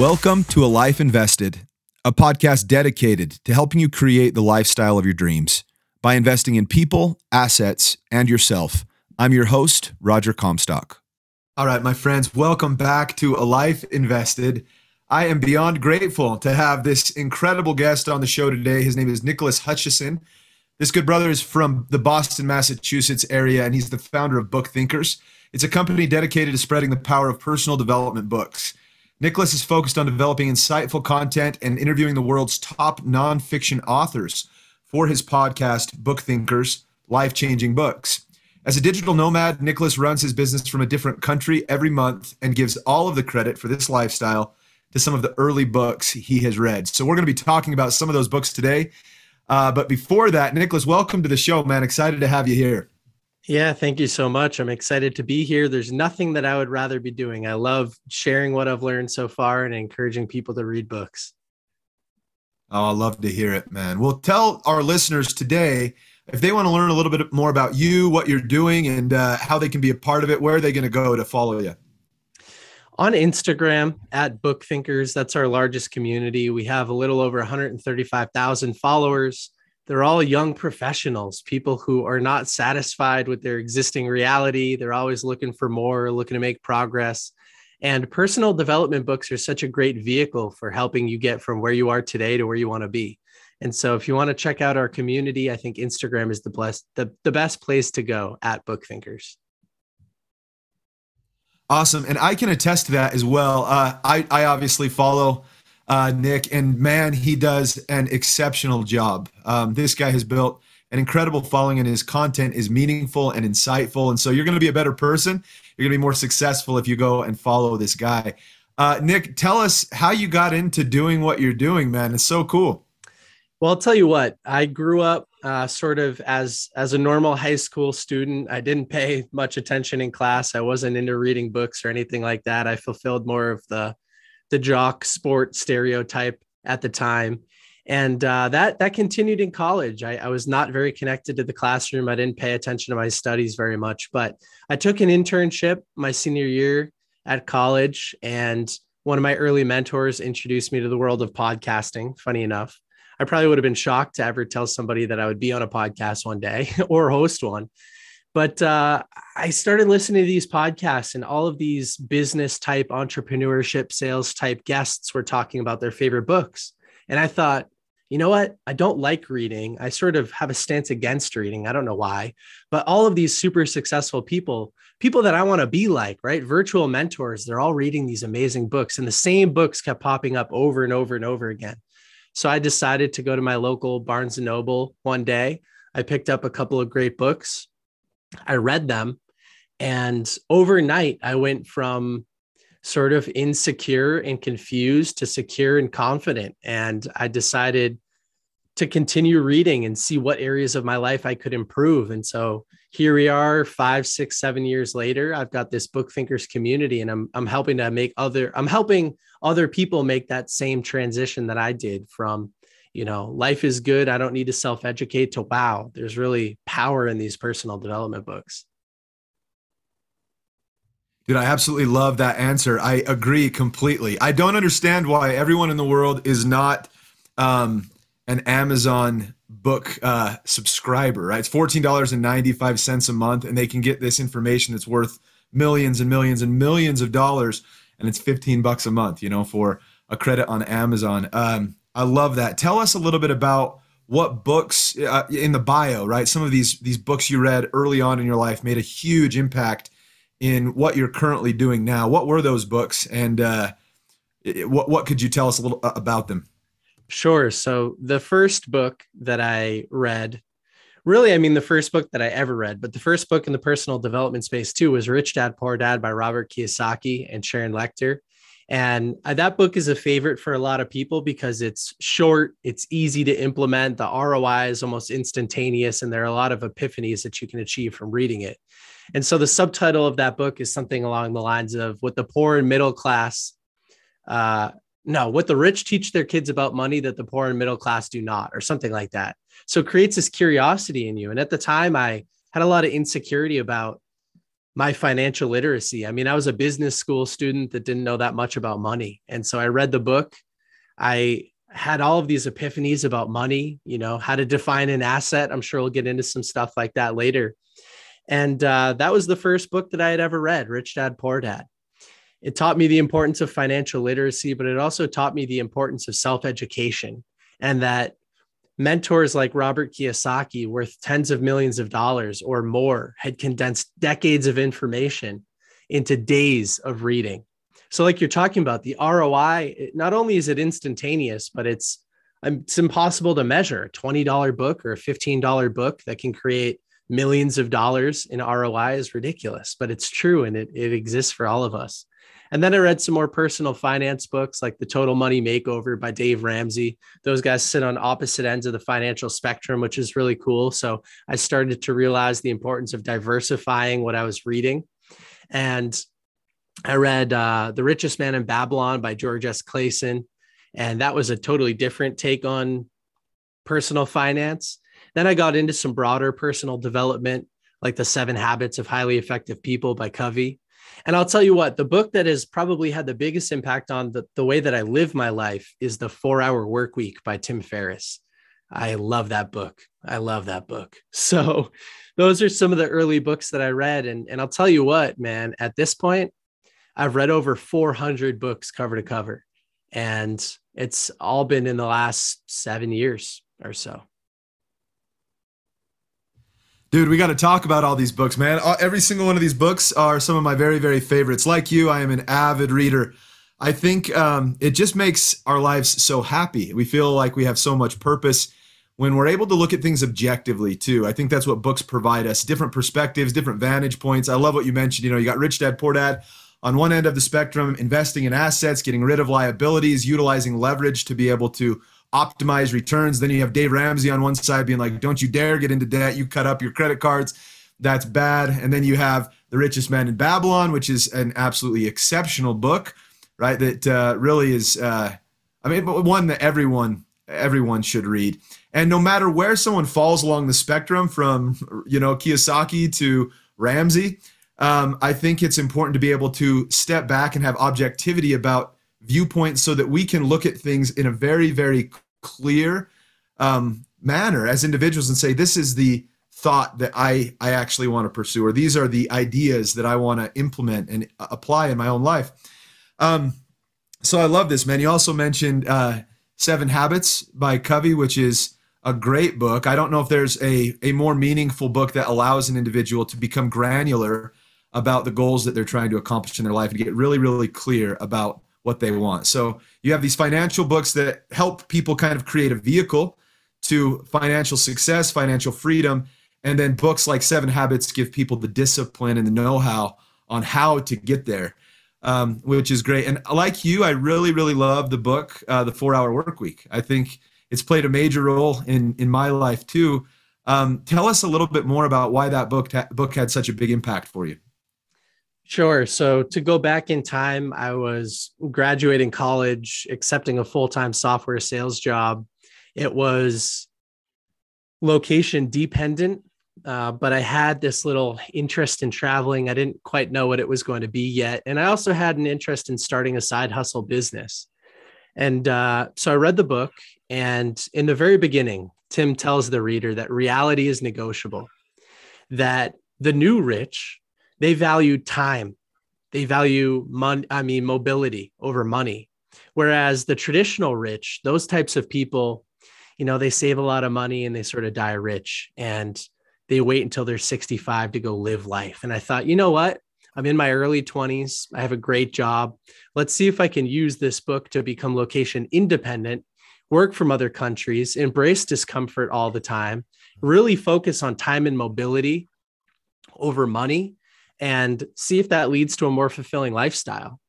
Welcome to A Life Invested, a podcast dedicated to helping you create the lifestyle of your dreams by investing in people, assets, and yourself. I'm your host, Roger Comstock. All right, my friends, welcome back to A Life Invested. I am beyond grateful to have this incredible guest on the show today. His name is Nicholas Hutchison. This good brother is from the Boston, Massachusetts area, and he's the founder of BookThinkers. It's a company dedicated to spreading the power of personal development books. Nicholas is focused on developing insightful content and interviewing the world's top nonfiction authors for his podcast, BookThinkers Life Changing Books. As a digital nomad, Nicholas runs his business from a different country every month and gives all of the credit for this lifestyle to some of the early books he has read. So, we're going to be talking about some of those books today. Uh, but before that, Nicholas, welcome to the show, man. Excited to have you here. Yeah, thank you so much. I'm excited to be here. There's nothing that I would rather be doing. I love sharing what I've learned so far and encouraging people to read books. Oh, I love to hear it, man. Well, tell our listeners today if they want to learn a little bit more about you, what you're doing, and uh, how they can be a part of it. Where are they going to go to follow you? On Instagram at BookThinkers. That's our largest community. We have a little over 135,000 followers they're all young professionals, people who are not satisfied with their existing reality. They're always looking for more, looking to make progress. And personal development books are such a great vehicle for helping you get from where you are today to where you want to be. And so if you want to check out our community, I think Instagram is the best the, the best place to go at BookThinkers. Awesome. And I can attest to that as well. Uh, I, I obviously follow uh, Nick, and man, he does an exceptional job. Um, this guy has built an incredible following, and his content is meaningful and insightful. And so, you're going to be a better person. You're going to be more successful if you go and follow this guy. Uh, Nick, tell us how you got into doing what you're doing, man. It's so cool. Well, I'll tell you what. I grew up uh, sort of as as a normal high school student. I didn't pay much attention in class. I wasn't into reading books or anything like that. I fulfilled more of the the jock sport stereotype at the time. And uh, that that continued in college. I, I, was not very connected to the classroom. I didn't pay attention to my studies very much but i took an internship my senior year at college and one of my early mentors introduced me to the world of podcasting funny enough. I probably would have been shocked to ever tell somebody that i would be on a podcast one day or host one but uh, I started listening to these podcasts, and all of these business type, entrepreneurship, sales type guests were talking about their favorite books. And I thought, you know what? I don't like reading. I sort of have a stance against reading. I don't know why, but all of these super successful people, people that I want to be like, right? Virtual mentors, they're all reading these amazing books, and the same books kept popping up over and over and over again. So I decided to go to my local Barnes and Noble one day. I picked up a couple of great books I read them. And overnight, I went from sort of insecure and confused to secure and confident. And I decided to continue reading and see what areas of my life I could improve. And so here we are, five, six, seven years later. I've got this BookThinkers community, and I'm I'm helping to make other I'm helping other people make that same transition that I did from you know, life is good. I don't need to self educate to wow, there's really power in these personal development books. Dude, I absolutely love that answer. I agree completely. I don't understand why everyone in the world is not um, an Amazon book uh, subscriber, right? It's $14.95 a month, and they can get this information that's worth millions and millions and millions of dollars, and it's 15 bucks a month, you know, for a credit on Amazon. Um, I love that. Tell us a little bit about what books uh, in the bio, right? Some of these these books you read early on in your life made a huge impact in what you're currently doing now. What were those books, and uh, what what could you tell us a little uh, about them? Sure. So the first book that I read, really, I mean, the first book that I ever read, but the first book in the personal development space too was Rich Dad Poor Dad by Robert Kiyosaki and Sharon Lechter. And uh, that book is a favorite for a lot of people because it's short, it's easy to implement, the ROI is almost instantaneous, and there are a lot of epiphanies that you can achieve from reading it. And so the subtitle of that book is something along the lines of what the poor and middle class, uh, no, what the rich teach their kids about money that the poor and middle class do not, or something like that. So it creates this curiosity in you. And at the time, I had a lot of insecurity about my financial literacy. I mean, I was a business school student that didn't know that much about money. And so I read the book. I had all of these epiphanies about money, you know, how to define an asset. I'm sure we'll get into some stuff like that later. And uh, that was the first book that I had ever read, Rich Dad Poor Dad. It taught me the importance of financial literacy, but it also taught me the importance of self education and that mentors like Robert Kiyosaki, worth tens of millions of dollars or more, had condensed decades of information into days of reading. So, like you're talking about, the ROI, not only is it instantaneous, but it's um, it's impossible to measure. A $20 book or a $15 book that can create millions of dollars in ROI is ridiculous, but it's true and it, it exists for all of us. And then I read some more personal finance books like The Total Money Makeover by Dave Ramsey. Those guys sit on opposite ends of the financial spectrum, which is really cool. So I started to realize the importance of diversifying what I was reading. And I read uh, The Richest Man in Babylon by George S. Clason. And that was a totally different take on personal finance. Then I got into some broader personal development, like The Seven Habits of Highly Effective People by Covey. And I'll tell you what, the book that has probably had the biggest impact on the, the way that I live my life is The Four Hour Work Week by Tim Ferriss. I love that book. I love that book. So, those are some of the early books that I read. And, and I'll tell you what, man, at this point, I've read over 400 books cover to cover. And it's all been in the last seven years or so. Dude, we got to talk about all these books, man. Uh, every single one of these books are some of my very, very favorites. Like you, I am an avid reader. I think um, it just makes our lives so happy. We feel like we have so much purpose when we're able to look at things objectively, too. I think that's what books provide us different perspectives, different vantage points. I love what you mentioned. You know, you got Rich Dad, Poor Dad on one end of the spectrum, investing in assets, getting rid of liabilities, utilizing leverage to be able to optimize returns. Then you have Dave Ramsey on one side being like, don't you dare get into debt. You cut up your credit cards. That's bad. And then you have The Richest Man in Babylon, which is an absolutely exceptional book, right? That uh, really is, uh, I mean, one that everyone everyone should read. And no matter where someone falls along the spectrum from, you know, Kiyosaki to Ramsey, um, I think it's important to be able to step back and have objectivity about viewpoints so that we can look at things in a very, very clear um, manner as individuals and say, this is the thought that I, I actually want to pursue, or these are the ideas that I want to implement and apply in my own life. Um, so I love this, man. You also mentioned uh, Seven Habits by Covey, which is a great book. I don't know if there's a, a more meaningful book that allows an individual to become granular about the goals that they're trying to accomplish in their life and get really, really clear about what they want. So you have these financial books that help people kind of create a vehicle to financial success, financial freedom, and then books like Seven Habits give people the discipline and the know-how on how to get there, um, which is great. And like you, I really, really love the book, uh, The Four Hour Work Week. I think it's played a major role in in my life too. Um, tell us a little bit more about why that book ta- book had such a big impact for you. Sure. So to go back in time, I was graduating college, accepting a full time software sales job. It was location dependent, uh, but I had this little interest in traveling. I didn't quite know what it was going to be yet. And I also had an interest in starting a side hustle business. And uh, so I read the book. And in the very beginning, Tim tells the reader that reality is negotiable, that the new rich, they value time. They value i mean mobility over money. Whereas the traditional rich those types of people you know they save a lot of money and they sort of die rich and they wait until they're 65 to go live life. And i thought you know what? I'm in my early 20s i have a great job. Let's see if i can use this book to become location independent work from other countries embrace discomfort all the time really focus on time and mobility over money and see if that leads to a more fulfilling lifestyle.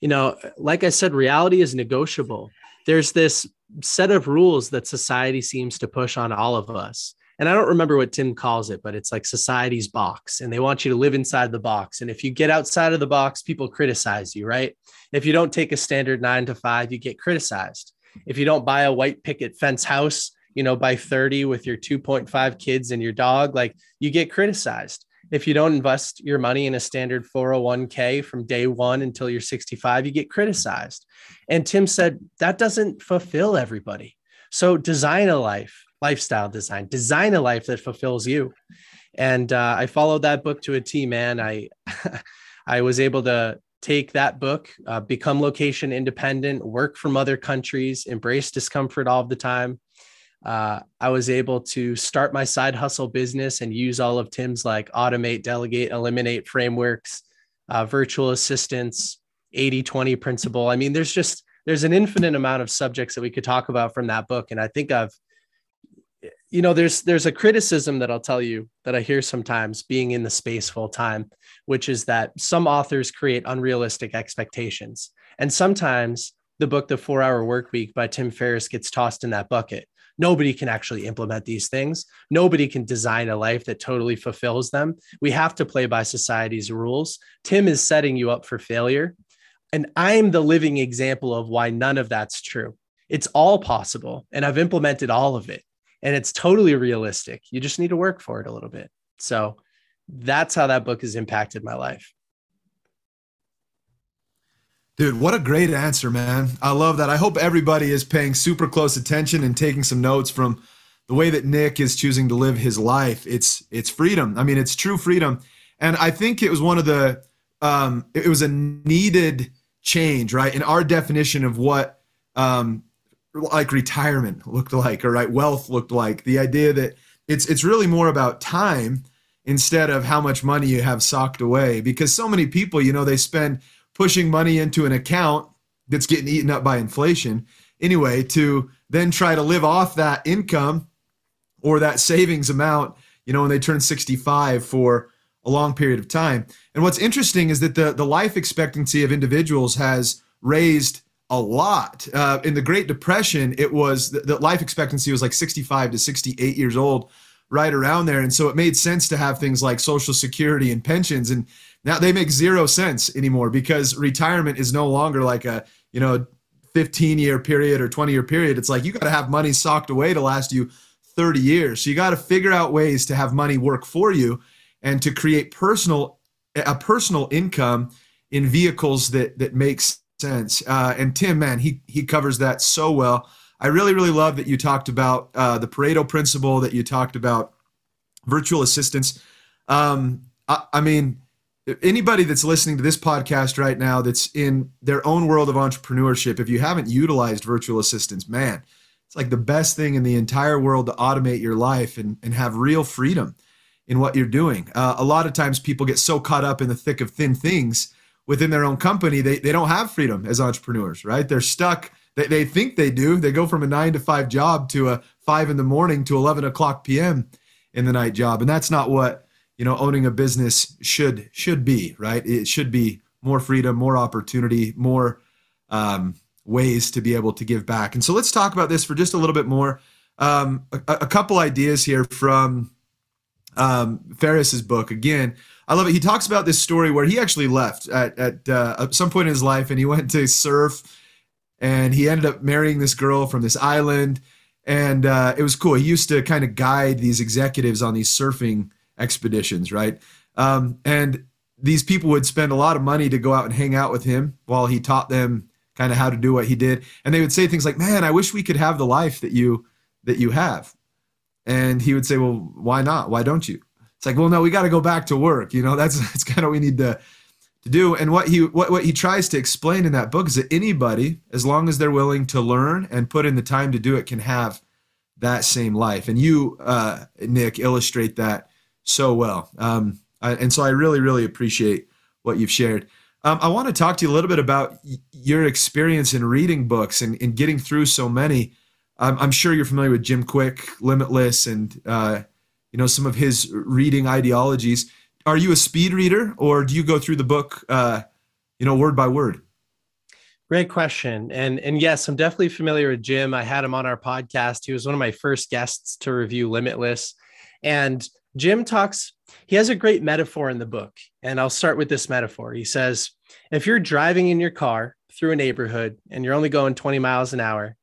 You know, like I said, reality is negotiable. There's this set of rules that society seems to push on all of us. And I don't remember what Tim calls it, but it's like society's box, and they want you to live inside the box. And if you get outside of the box, people criticize you, right? If you don't take a standard nine to five, you get criticized. If you don't buy a white picket fence house, you know, by 30 with your 2.5 kids and your dog, like you get criticized. If you don't invest your money in a standard 401k from day one until you're 65, you get criticized. And Tim said that doesn't fulfill everybody. So design a life, lifestyle design, design a life that fulfills you. And uh, I followed that book to a T, man. I, I was able to take that book, uh, become location independent, work from other countries, embrace discomfort all the time, uh, I was able to start my side hustle business and use all of Tim's like automate, delegate, eliminate frameworks, uh, virtual assistants, 80 20 principle. I mean, there's just, there's an infinite amount of subjects that we could talk about from that book. And I think I've, you know, there's, there's a criticism that I'll tell you that I hear sometimes being in the space full time, which is that some authors create unrealistic expectations. And sometimes the book, The Four Hour Work Week by Tim Ferriss gets tossed in that bucket Nobody can actually implement these things. Nobody can design a life that totally fulfills them. We have to play by society's rules. Tim is setting you up for failure. And I'm the living example of why none of that's true. It's all possible. And I've implemented all of it. And it's totally realistic. You just need to work for it a little bit. So that's how that book has impacted my life. Dude, what a great answer, man. I love that. I hope everybody is paying super close attention and taking some notes from the way that Nick is choosing to live his life. It's it's freedom. I mean, it's true freedom. And I think it was one of the um it was a needed change, right? In our definition of what um like retirement looked like or right wealth looked like. The idea that it's it's really more about time instead of how much money you have socked away because so many people, you know, they spend pushing money into an account that's getting eaten up by inflation anyway to then try to live off that income or that savings amount you know when they turn 65 for a long period of time. And what's interesting is that the, the life expectancy of individuals has raised a lot. Uh, in the great depression it was the, the life expectancy was like 65 to 68 years old right around there. And so it made sense to have things like social security and pensions. And now they make zero sense anymore because retirement is no longer like a, you know, 15 year period or 20 year period. It's like you got to have money socked away to last you 30 years. So you got to figure out ways to have money work for you and to create personal a personal income in vehicles that that makes sense. Uh, and Tim, man, he he covers that so well. I really really love that you talked about uh, the Pareto principle, that you talked about virtual assistants. Um, I, I mean, anybody that's listening to this podcast right now that's in their own world of entrepreneurship, if you haven't utilized virtual assistants, man, it's like the best thing in the entire world to automate your life and, and have real freedom in what you're doing. Uh, a lot of times people get so caught up in the thick of thin things within their own company, they, they don't have freedom as entrepreneurs, right? They're stuck. They, they think they do. They go from a nine to five job to a five in the morning to 11 o'clock PM in the night job. And that's not what you know owning a business should should be right? It should be more freedom more opportunity more um, ways to be able to give back. And so let's talk about this for just a little bit more. Um, a, a, couple ideas here from um, ferriss's book. Again i love it. He talks about this story where he actually left at, at, uh, at some point in his life and he went to surf and he ended up marrying this girl from this island. And uh, it was cool. He used to kind of guide these executives on these surfing expeditions, right? Um, and these people would spend a lot of money to go out and hang out with him while he taught them kind of how to do what he did. And they would say things like, "Man, I wish we could have the life that you that you have." And he would say, "Well, why not? Why don't you?" It's like, "Well, no, we got to go back to work. You know, that's that's kind of we need to to do." And what he what what he tries to explain in that book is that anybody, as long as they're willing to learn and put in the time to do it, can have that same life. And you, uh, Nick, illustrate that so well. Um, I, and so I really, really appreciate what you've shared. Um, I want to talk to you a little bit about your experience in reading books and, and getting through so many. Um, I'm sure you're familiar with Jim Kwik, Limitless, and uh, you know some of his reading ideologies. Are you a speed reader, or do you go through the book, uh, you know, word by word? Great question. And and yes, I'm definitely familiar with Jim. I had him on our podcast. He was one of my first guests to review Limitless. And Jim talks, he has a great metaphor in the book. And I'll start with this metaphor. He says, if you're driving in your car through a neighborhood and you're only going 20 miles an hour,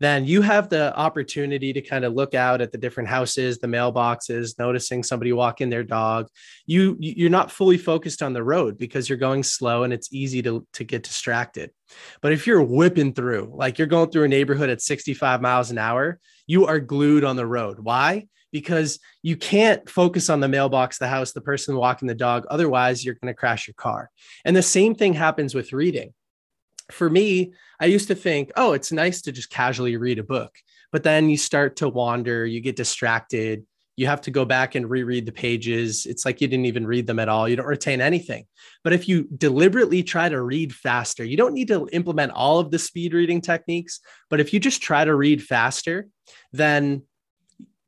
then you have the opportunity to kind of look out at the different houses, the mailboxes, noticing somebody walking their dog. You you're not fully focused on the road because you're going slow and it's easy to, to get distracted. But if you're whipping through, like you're going through a neighborhood at 65 miles an hour, you are glued on the road. Why? Because you can't focus on the mailbox, the house, the person walking the dog. Otherwise, you're going to crash your car. And the same thing happens with reading for me, I used to think, oh, it's nice to just casually read a book. But then you start to wander, you get distracted, you have to go back and reread the pages. It's like you didn't even read them at all. You don't retain anything. But if you deliberately try to read faster, you don't need to implement all of the speed reading techniques. But if you just try to read faster, then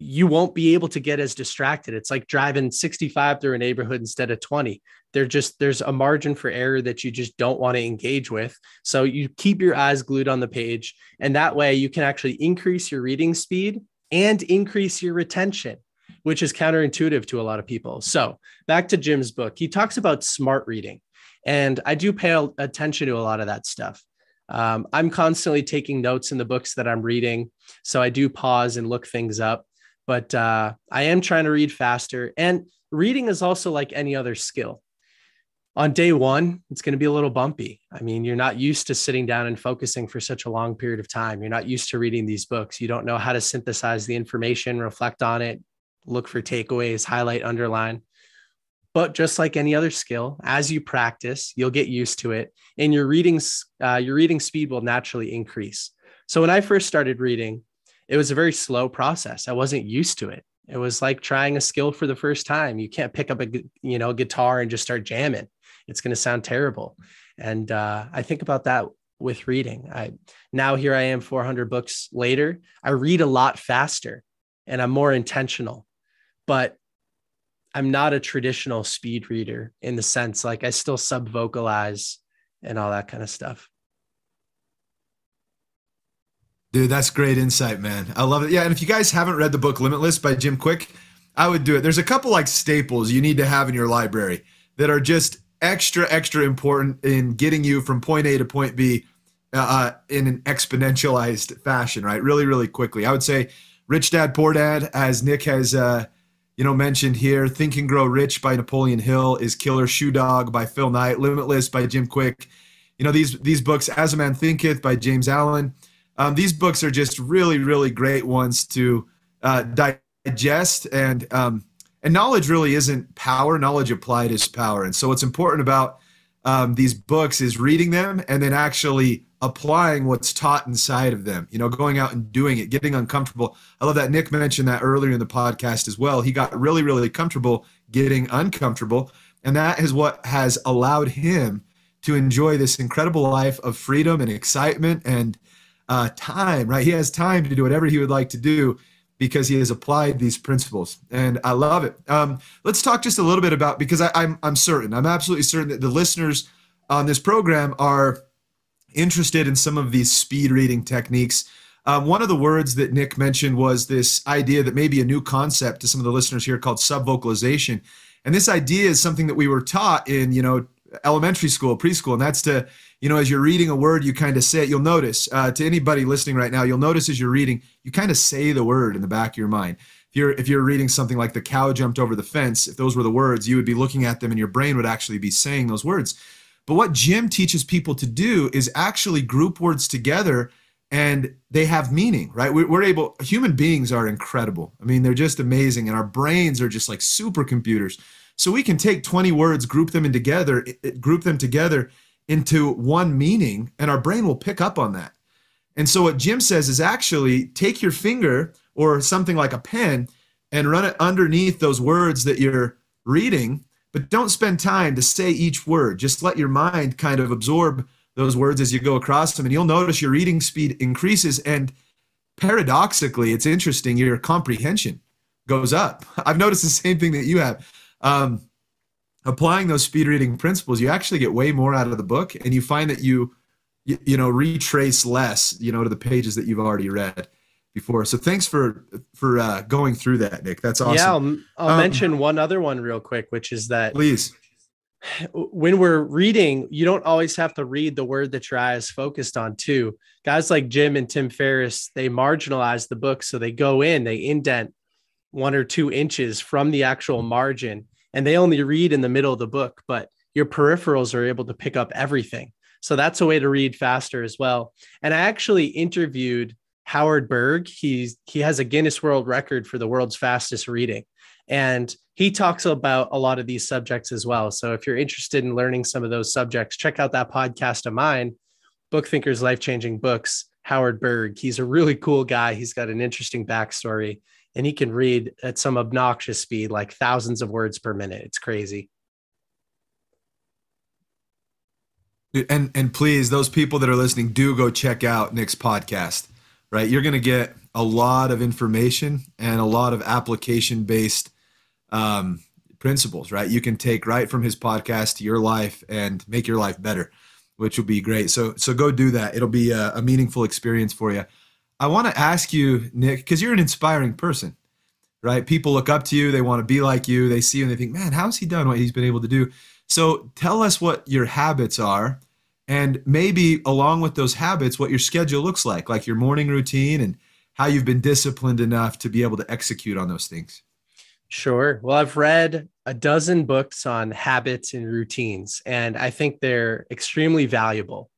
you won't be able to get as distracted. It's like driving 65 through a neighborhood instead of 20. There just there's a margin for error that you just don't want to engage with. So you keep your eyes glued on the page and that way you can actually increase your reading speed and increase your retention, which is counterintuitive to a lot of people. So, back to Jim's book. He talks about smart reading. And I do pay attention to a lot of that stuff. Um, I'm constantly taking notes in the books that I'm reading. So I do pause and look things up but uh, I am trying to read faster. And reading is also like any other skill. On day one, it's going to be a little bumpy. I mean, you're not used to sitting down and focusing for such a long period of time. You're not used to reading these books. You don't know how to synthesize the information, reflect on it, look for takeaways, highlight, underline. But just like any other skill, as you practice, you'll get used to it, and your reading uh, your reading speed will naturally increase. So when I first started reading, it was a very slow process. I wasn't used to it. It was like trying a skill for the first time. You can't pick up a you know guitar and just start jamming. It's going to sound terrible. And uh, I think about that with reading. I now here I am 400 books later. I read a lot faster and I'm more intentional. But I'm not a traditional speed reader in the sense like I still sub vocalize and all that kind of stuff. Dude, that's great insight, man. I love it. Yeah, and if you guys haven't read the book Limitless by Jim Kwik, I would do it. There's a couple like staples you need to have in your library that are just extra, extra important in getting you from point A to point B uh, uh, in an exponentialized fashion, right? Really, really quickly. I would say Rich Dad Poor Dad, as Nick has, uh, you know, mentioned here. Think and Grow Rich by Napoleon Hill is Killer Shoe Dog by Phil Knight. Limitless by Jim Kwik. You know these these books, As a Man Thinketh by James Allen. Um, these books are just really, really great ones to uh, digest, and um, and knowledge really isn't power. Knowledge applied is power, and so what's important about um, these books is reading them and then actually applying what's taught inside of them. You know, going out and doing it, getting uncomfortable. I love that Nick mentioned that earlier in the podcast as well. He got really, really comfortable getting uncomfortable, and that is what has allowed him to enjoy this incredible life of freedom and excitement and uh, time, right? He has time to do whatever he would like to do because he has applied these principles, and I love it. Um, let's talk just a little bit about because I, I'm I'm certain, I'm absolutely certain that the listeners on this program are interested in some of these speed reading techniques. Um, one of the words that Nick mentioned was this idea that may be a new concept to some of the listeners here called subvocalization. And this idea is something that we were taught in, you know, elementary school, preschool, and that's to, you know, as you're reading a word, you kind of say it. You'll notice uh, to anybody listening right now, you'll notice as you're reading, you kind of say the word in the back of your mind. If you're if you're reading something like the cow jumped over the fence, if those were the words, you would be looking at them, and your brain would actually be saying those words. But what Jim teaches people to do is actually group words together and they have meaning, right? We're able, human beings are incredible. I mean, they're just amazing, and our brains are just like supercomputers. So we can take 20 words, group them in together, group them together into one meaning, and our brain will pick up on that. And so what Jim says is actually take your finger or something like a pen and run it underneath those words that you're reading, but don't spend time to say each word. Just let your mind kind of absorb those words as you go across them, and you'll notice your reading speed increases. And paradoxically, it's interesting, your comprehension goes up. I've noticed the same thing that you have um, applying those speed reading principles, you actually get way more out of the book, and you find that you, you, you know, retrace less, you know, to the pages that you've already read before. So thanks for for uh, going through that, Nick. That's awesome. Yeah, I'll, I'll um, mention one other one real quick, which is that please when we're reading, you don't always have to read the word that your eye is focused on, too. Guys like Jim and Tim Ferriss, they marginalize the book. So they go in, they indent one or two inches from the actual margin, and they only read in the middle of the book, but your peripherals are able to pick up everything. So that's a way to read faster as well. And I actually interviewed Howard Berg. He's he has a Guinness World Record for the world's fastest reading. And he talks about a lot of these subjects as well. So if you're interested in learning some of those subjects, check out that podcast of mine, BookThinkers Life Changing Books, Howard Berg. He's a really cool guy. He's got an interesting backstory and he can read at some obnoxious speed, like thousands of words per minute. It's crazy. And and please, those people that are listening, do go check out Nick's podcast. Right, you're going to get a lot of information and a lot of application based um, principles. Right, you can take right from his podcast to your life and make your life better, which will be great. So so go do that. It'll be a, a meaningful experience for you. I want to ask you, Nick, because you're an inspiring person, right? People look up to you, they want to be like you, they see you and they think, man, how's he done what he's been able to do? So tell us what your habits are and maybe along with those habits, what your schedule looks like, like your morning routine and how you've been disciplined enough to be able to execute on those things. Sure. Well, I've read a dozen books on habits and routines, and I think they're extremely valuable.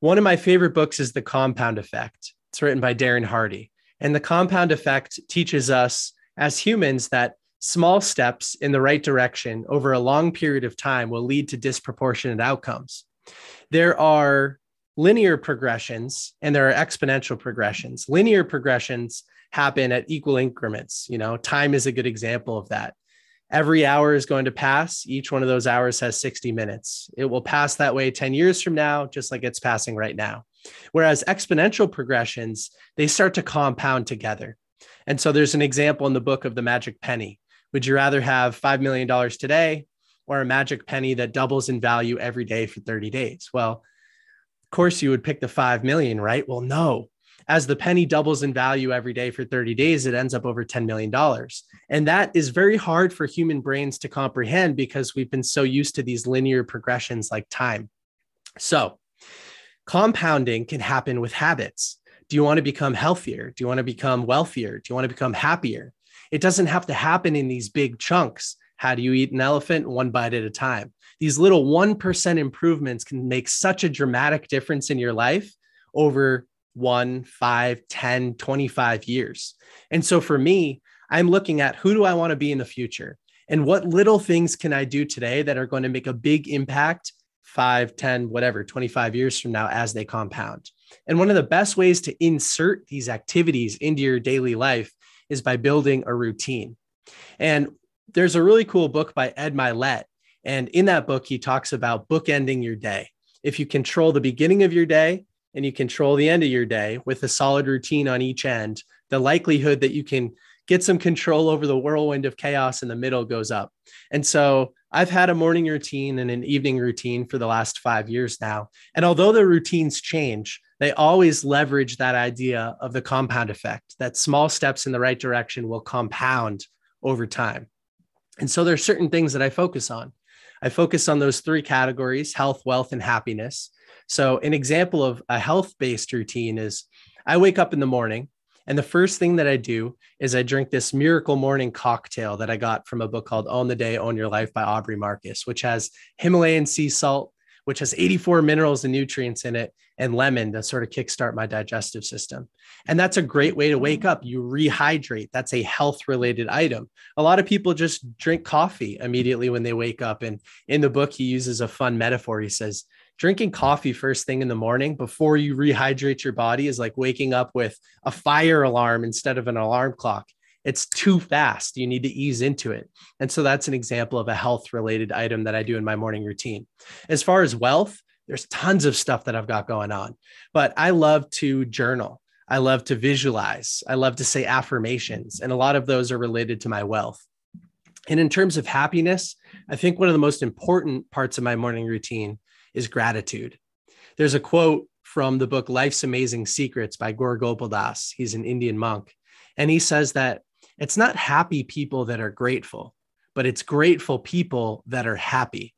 One of my favorite books is The Compound Effect. It's written by Darren Hardy. And The Compound Effect teaches us as humans that small steps in the right direction over a long period of time will lead to disproportionate outcomes. There are linear progressions and there are exponential progressions. Linear progressions happen at equal increments. You know, time is a good example of that. Every hour is going to pass. Each one of those hours has 60 minutes. It will pass that way 10 years from now, just like it's passing right now. Whereas exponential progressions, they start to compound together. And so there's an example in the book of the magic penny. Would you rather have $5 million today or a magic penny that doubles in value every day for 30 days? Well, of course, you would pick the 5 million, right? Well, no. As the penny doubles in value every day for 30 days, it ends up over $10 million. And that is very hard for human brains to comprehend because we've been so used to these linear progressions like time. So, compounding can happen with habits. Do you want to become healthier? Do you want to become wealthier? Do you want to become happier? It doesn't have to happen in these big chunks. How do you eat an elephant? One bite at a time. These little 1% improvements can make such a dramatic difference in your life over one, five, 10, 25 years. And so for me, I'm looking at who do I want to be in the future? And what little things can I do today that are going to make a big impact five, 10, whatever, 25 years from now as they compound? And one of the best ways to insert these activities into your daily life is by building a routine. And there's a really cool book by Ed Mylett. And in that book, he talks about bookending your day. If you control the beginning of your day and you control the end of your day with a solid routine on each end, the likelihood that you can get some control over the whirlwind of chaos in the middle goes up. And so I've had a morning routine and an evening routine for the last five years now. And although the routines change, they always leverage that idea of the compound effect that small steps in the right direction will compound over time. And so there are certain things that I focus on. I focus on those three categories health, wealth, and happiness. So, an example of a health based routine is I wake up in the morning, and the first thing that I do is I drink this miracle morning cocktail that I got from a book called Own the Day, Own Your Life by Aubrey Marcus, which has Himalayan sea salt, which has 84 minerals and nutrients in it, and lemon to sort of kickstart my digestive system. And that's a great way to wake up. You rehydrate. That's a health related item. A lot of people just drink coffee immediately when they wake up. And in the book, he uses a fun metaphor. He says, drinking coffee first thing in the morning before you rehydrate your body is like waking up with a fire alarm instead of an alarm clock it's too fast. You need to ease into it. And so that's an example of a health related item that I do in my morning routine. As far as wealth, there's tons of stuff that I've got going on, but I love to journal. I love to visualize. I love to say affirmations. And a lot of those are related to my wealth. And in terms of happiness, I think one of the most important parts of my morning routine is gratitude. There's a quote from the book Life's Amazing Secrets by Gaur Gopal Das. He's an Indian monk. And he says that it's not happy people that are grateful, but it's grateful people that are happy.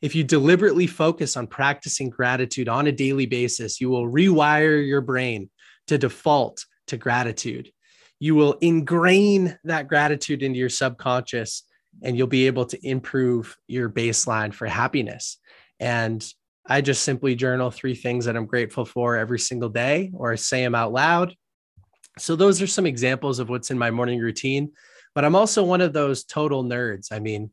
If you deliberately focus on practicing gratitude on a daily basis, you will rewire your brain to default to gratitude. You will ingrain that gratitude into your subconscious and you'll be able to improve your baseline for happiness. And I just simply journal three things that I'm grateful for every single day or say them out loud. So, those are some examples of what's in my morning routine. But I'm also one of those total nerds. I mean,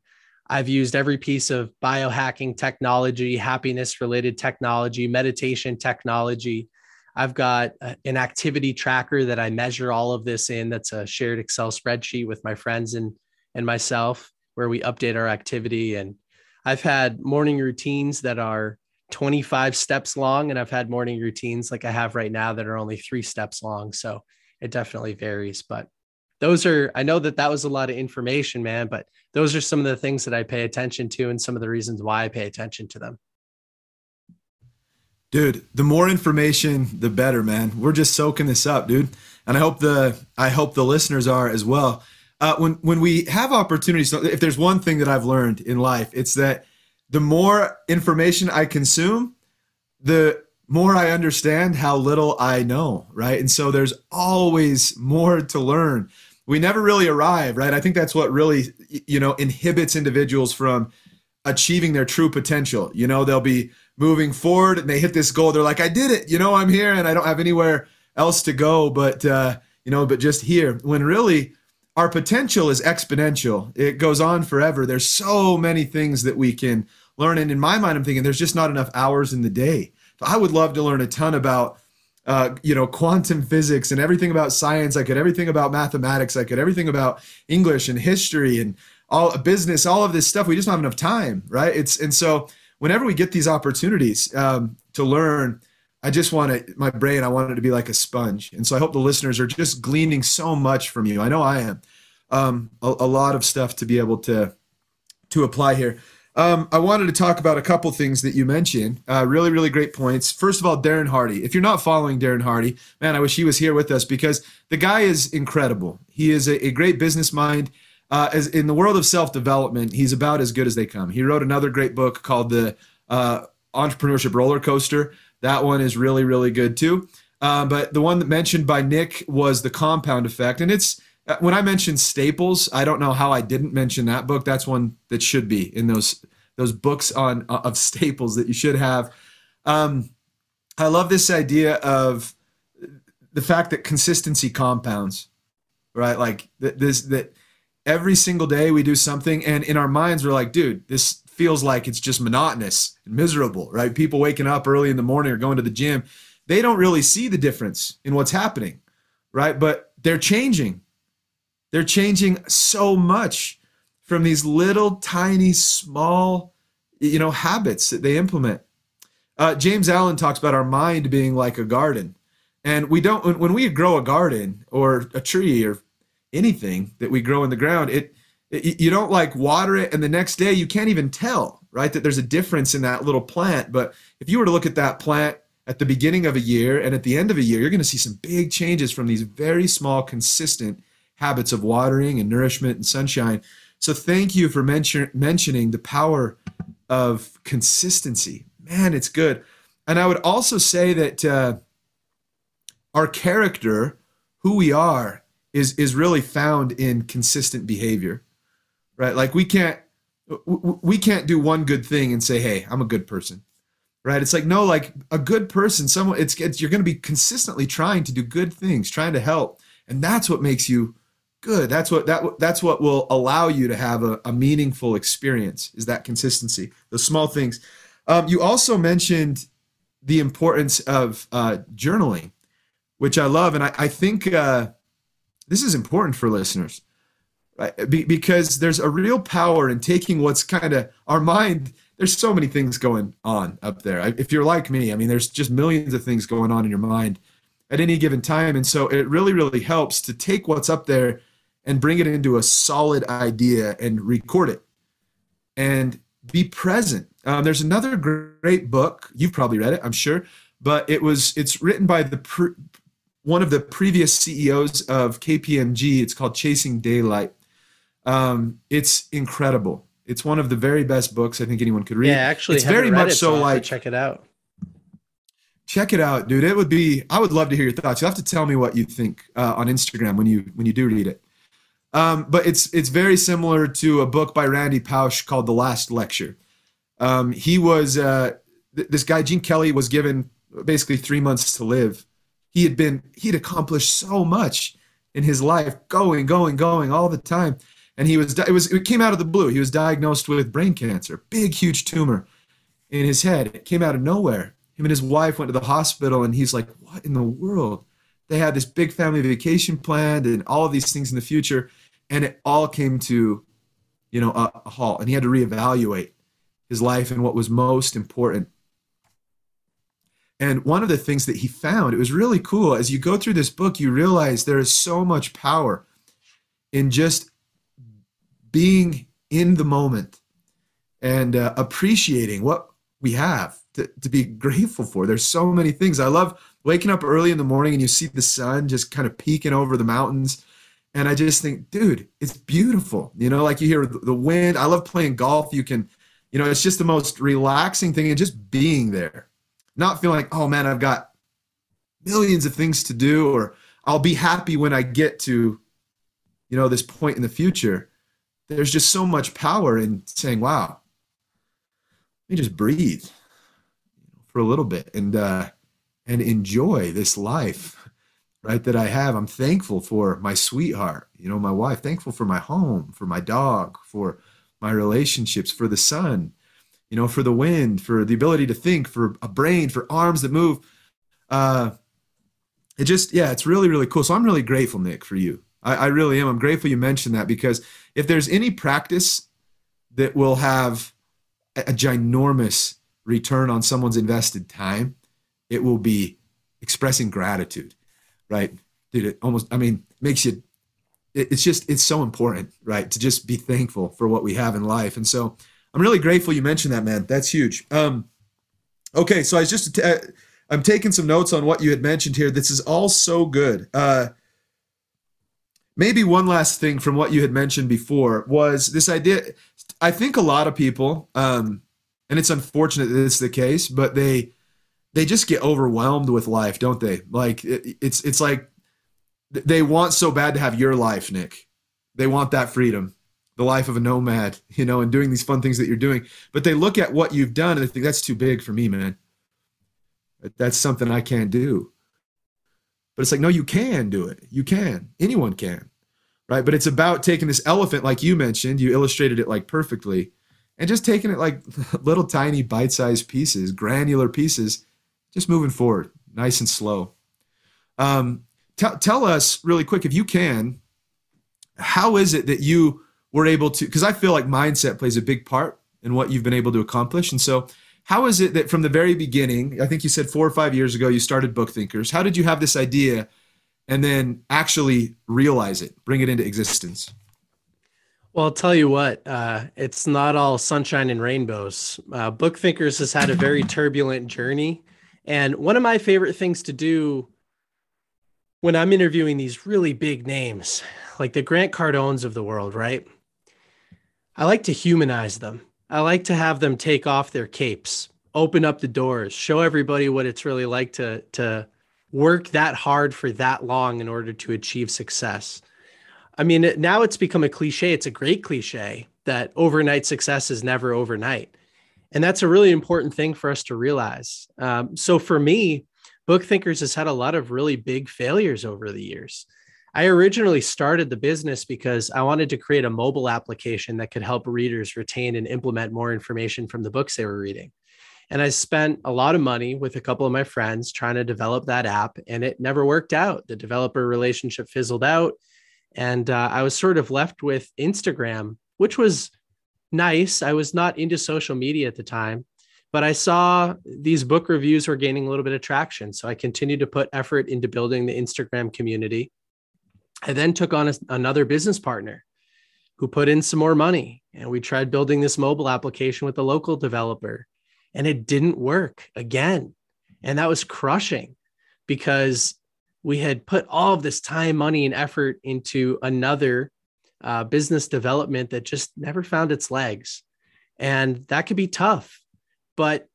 I've used every piece of biohacking technology, happiness related technology, meditation technology. I've got uh, an activity tracker that I measure all of this in. That's a shared Excel spreadsheet with my friends and, and myself, where we update our activity. And I've had morning routines that are 25 steps long, and I've had morning routines like I have right now that are only three steps long. So it definitely varies. But those are i know that that was a lot of information man but those are some of the things that i pay attention to and some of the reasons why i pay attention to them dude the more information the better man we're just soaking this up dude and i hope the i hope the listeners are as well uh, when when we have opportunities if there's one thing that i've learned in life it's that the more information i consume the more I understand how little I know, right? And so there's always more to learn. We never really arrive, right? I think that's what really, you know, inhibits individuals from achieving their true potential. You know, they'll be moving forward and they hit this goal. They're like, I did it. You know, I'm here and I don't have anywhere else to go, but, uh, you know, but just here. When really our potential is exponential, it goes on forever. There's so many things that we can learn. And in my mind, I'm thinking there's just not enough hours in the day I would love to learn a ton about uh, you know, quantum physics and everything about science. I could everything about mathematics. I could everything about English and history and all business, all of this stuff. We just don't have enough time, right? It's and so whenever we get these opportunities um, to learn, I just want to my brain. I want it to be like a sponge, and so I hope the listeners are just gleaning so much from you. I know I am. Um, a, a lot of stuff to be able to to apply here. Um, I wanted to talk about a couple things that you mentioned. Uh, really, really great points. First of all, Darren Hardy. If you're not following Darren Hardy, man, I wish he was here with us because the guy is incredible. He is a, a great business mind. Uh, as in the world of self development, he's about as good as they come. He wrote another great book called the uh, Entrepreneurship Roller Coaster. That one is really, really good too. Uh, but the one that mentioned by Nick was the Compound Effect, and it's when I mentioned Staples, I don't know how I didn't mention that book. That's one that should be in those those books on uh, of staples that you should have. Um, I love this idea of the fact that consistency compounds, right? Like this that every single day we do something, and in our minds we're like, dude, this feels like it's just monotonous and miserable, right? People waking up early in the morning or going to the gym, they don't really see the difference in what's happening, right? But they're changing they're changing so much from these little tiny small you know habits that they implement. Uh, james allen talks about our mind being like a garden. And we don't when, we grow a garden or a tree or anything that we grow in the ground it, it you don't like water it and the next day you can't even tell right that there's a difference in that little plant. But if you were to look at that plant at the beginning of a year and at the end of a year you're going to see some big changes from these very small consistent habits of watering and nourishment and sunshine. So thank you for mention, mentioning the power of consistency. Man, it's good. And I would also say that uh, our character, who we are, is is really found in consistent behavior, right? Like we can't we can't do one good thing and say, "Hey, I'm a good person." Right? It's like no, like a good person, someone it's, it's you're going to be consistently trying to do good things, trying to help, and that's what makes you good. That's what that that's what will allow you to have a, a meaningful experience is that consistency the small things. Um, you also mentioned the importance of uh, journaling which i love and i, I think uh, this is important for listeners right? Be, because there's a real power in taking what's kind of our mind there's so many things going on up there. If you're like me i mean there's just millions of things going on in your mind at any given time and so it really really helps to take what's up there and bring it into a solid idea and record it and be present. Um, there's another great book you've probably read it, I'm sure, but it was it's written by the pre, one of the previous CEOs of KPMG. It's called Chasing Daylight. Um, it's incredible. It's one of the very best books I think anyone could read. Yeah, actually, it's very much it, so, so like check it out. Check it out, dude. It would be. I would love to hear your thoughts. You have to tell me what you think uh, on Instagram when you when you do read it. Um, but it's it's very similar to a book by Randy Pausch called The Last Lecture. Um, he was uh, th- this guy Gene Kelly was given basically three months to live. He had been he had accomplished so much in his life, going, going, going all the time, and he was it was it came out of the blue. He was diagnosed with brain cancer, big huge tumor in his head. It came out of nowhere him and his wife went to the hospital and he's like what in the world they had this big family vacation planned and all of these things in the future and it all came to you know a, a halt and he had to reevaluate his life and what was most important and one of the things that he found it was really cool as you go through this book you realize there is so much power in just being in the moment and uh, appreciating what we have to, to be grateful for. There's so many things. I love waking up early in the morning and you see the sun just kind of peeking over the mountains. And I just think, dude, it's beautiful. You know, like you hear the wind. I love playing golf. You can, you know, it's just the most relaxing thing and just being there, not feeling like, oh man, I've got millions of things to do, or I'll be happy when I get to, you know, this point in the future. There's just so much power in saying, wow, let me just breathe for a little bit and uh, and enjoy this life, right? That I have. I'm thankful for my sweetheart, you know, my wife. Thankful for my home, for my dog, for my relationships, for the sun, you know, for the wind, for the ability to think, for a brain, for arms that move. Uh, it just, yeah, it's really, really cool. So I'm really grateful, Nick, for you. I, I really am. I'm grateful you mentioned that because if there's any practice that will have a, a ginormous return on someone's invested time, it will be expressing gratitude, right? Dude, it almost, I mean, makes you, it's just, it's so important, right? To just be thankful for what we have in life. And so I'm really grateful you mentioned that, man. That's huge. Um, okay. So I was just, uh, I'm taking some notes on what you had mentioned here. This is all so good. Uh, maybe one last thing from what you had mentioned before was this idea. I think a lot of people, um, and it's unfortunate that it's the case, but they they just get overwhelmed with life, don't they? Like it, it's it's like they want so bad to have your life, Nick. They want that freedom, the life of a nomad, you know, and doing these fun things that you're doing. But they look at what you've done and they think that's too big for me, man. That's something I can't do. But it's like, no, you can do it. You can. Anyone can. Right. But it's about taking this elephant, like you mentioned, you illustrated it like perfectly and just taking it like little tiny bite-sized pieces, granular pieces, just moving forward, nice and slow. Um, t- tell us really quick, if you can, how is it that you were able to? Because I feel like mindset plays a big part in what you've been able to accomplish, and so. How is it that from the very beginning, I think you said four or five years ago, you started BookThinkers? How did you have this idea and then actually realize it, bring it into existence? Well, I'll tell you what, uh, it's not all sunshine and rainbows. Uh, BookThinkers has had a very turbulent journey. And one of my favorite things to do when I'm interviewing these really big names, like the Grant Cardones of the world, right? I like to humanize them. I like to have them take off their capes, open up the doors, show everybody what it's really like to, to work that hard for that long in order to achieve success. I mean, now it's become a cliche. It's a great cliche that overnight success is never overnight. And that's a really important thing for us to realize. Um, so for me, BookThinkers has had a lot of really big failures over the years. I originally started the business because I wanted to create a mobile application that could help readers retain and implement more information from the books they were reading. And I spent a lot of money with a couple of my friends trying to develop that app, and it never worked out. The developer relationship fizzled out and uh, I was sort of left with Instagram, which was nice. I was not into social media at the time, but I saw these book reviews were gaining a little bit of traction. So I continued to put effort into building the Instagram community. I then took on a, another business partner who put in some more money, and we tried building this mobile application with a local developer, and it didn't work again. And that was crushing because we had put all of this time, money, and effort into another uh, business development that just never found its legs. And that could be tough. But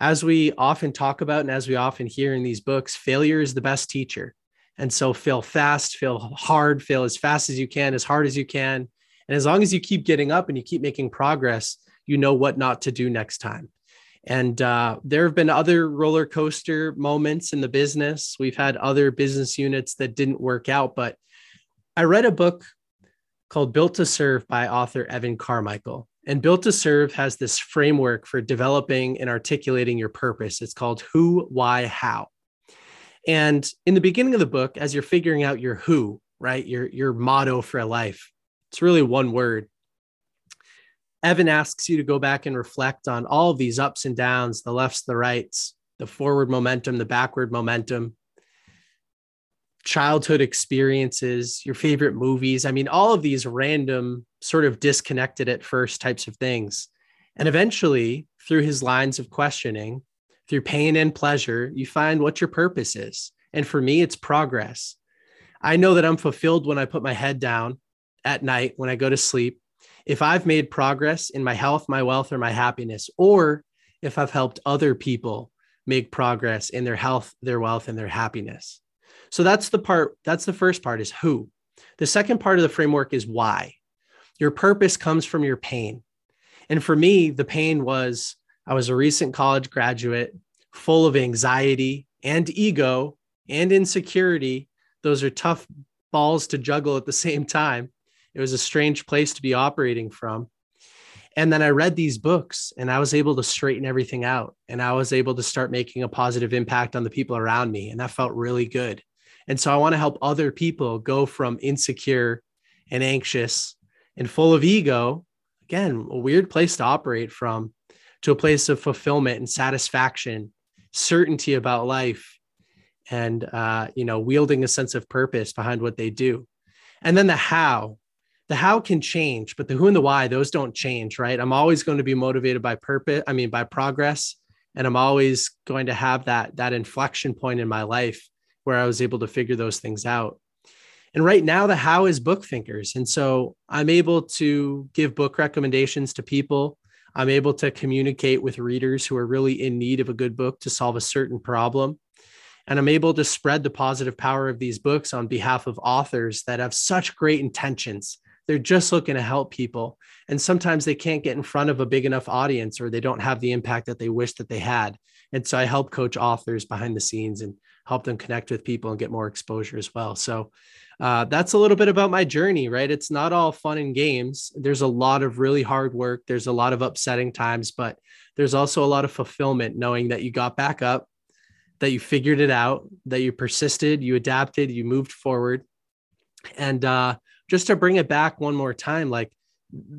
as we often talk about and as we often hear in these books, failure is the best teacher. And so fail fast, fail hard, fail as fast as you can, as hard as you can. And as long as you keep getting up and you keep making progress, you know what not to do next time. And uh, there have been other roller coaster moments in the business. We've had other business units that didn't work out. But I read a book called Built to Serve by author Evan Carmichael. And Built to Serve has this framework for developing and articulating your purpose. It's called Who, Why, How. And in the beginning of the book, as you're figuring out your who, right, your, your motto for life, it's really one word. Evan asks you to go back and reflect on all these ups and downs, the lefts, the rights, the forward momentum, the backward momentum, childhood experiences, your favorite movies. I mean, all of these random, sort of disconnected at first types of things. And eventually, through his lines of questioning, through pain and pleasure, you find what your purpose is. And for me, it's progress. I know that I'm fulfilled when I put my head down at night, when I go to sleep. If I've made progress in my health, my wealth, or my happiness, or if I've helped other people make progress in their health, their wealth, and their happiness. So that's the part, that's the first part is who. The second part of the framework is why. Your purpose comes from your pain. And for me, the pain was I was a recent college graduate, full of anxiety and ego and insecurity. Those are tough balls to juggle at the same time. It was a strange place to be operating from. And then I read these books and I was able to straighten everything out. And I was able to start making a positive impact on the people around me. And that felt really good. And so I want to help other people go from insecure and anxious and full of ego, again, a weird place to operate from, to a place of fulfillment and satisfaction, certainty about life, and uh, you know, wielding a sense of purpose behind what they do. And then the how. The how can change, but the who and the why, those don't change, right? I'm always going to be motivated by purpose, I mean by progress, and I'm always going to have that that inflection point in my life where I was able to figure those things out. And right now, the how is BookThinkers. And so I'm able to give book recommendations to people. I'm able to communicate with readers who are really in need of a good book to solve a certain problem. And I'm able to spread the positive power of these books on behalf of authors that have such great intentions. They're just looking to help people. And sometimes they can't get in front of a big enough audience or they don't have the impact that they wish that they had. And so I help coach authors behind the scenes and help them connect with people and get more exposure as well. So uh, that's a little bit about my journey, right? It's not all fun and games. There's a lot of really hard work. There's a lot of upsetting times, but there's also a lot of fulfillment knowing that you got back up, that you figured it out, that you persisted, you adapted, you moved forward. And uh, just to bring it back one more time, like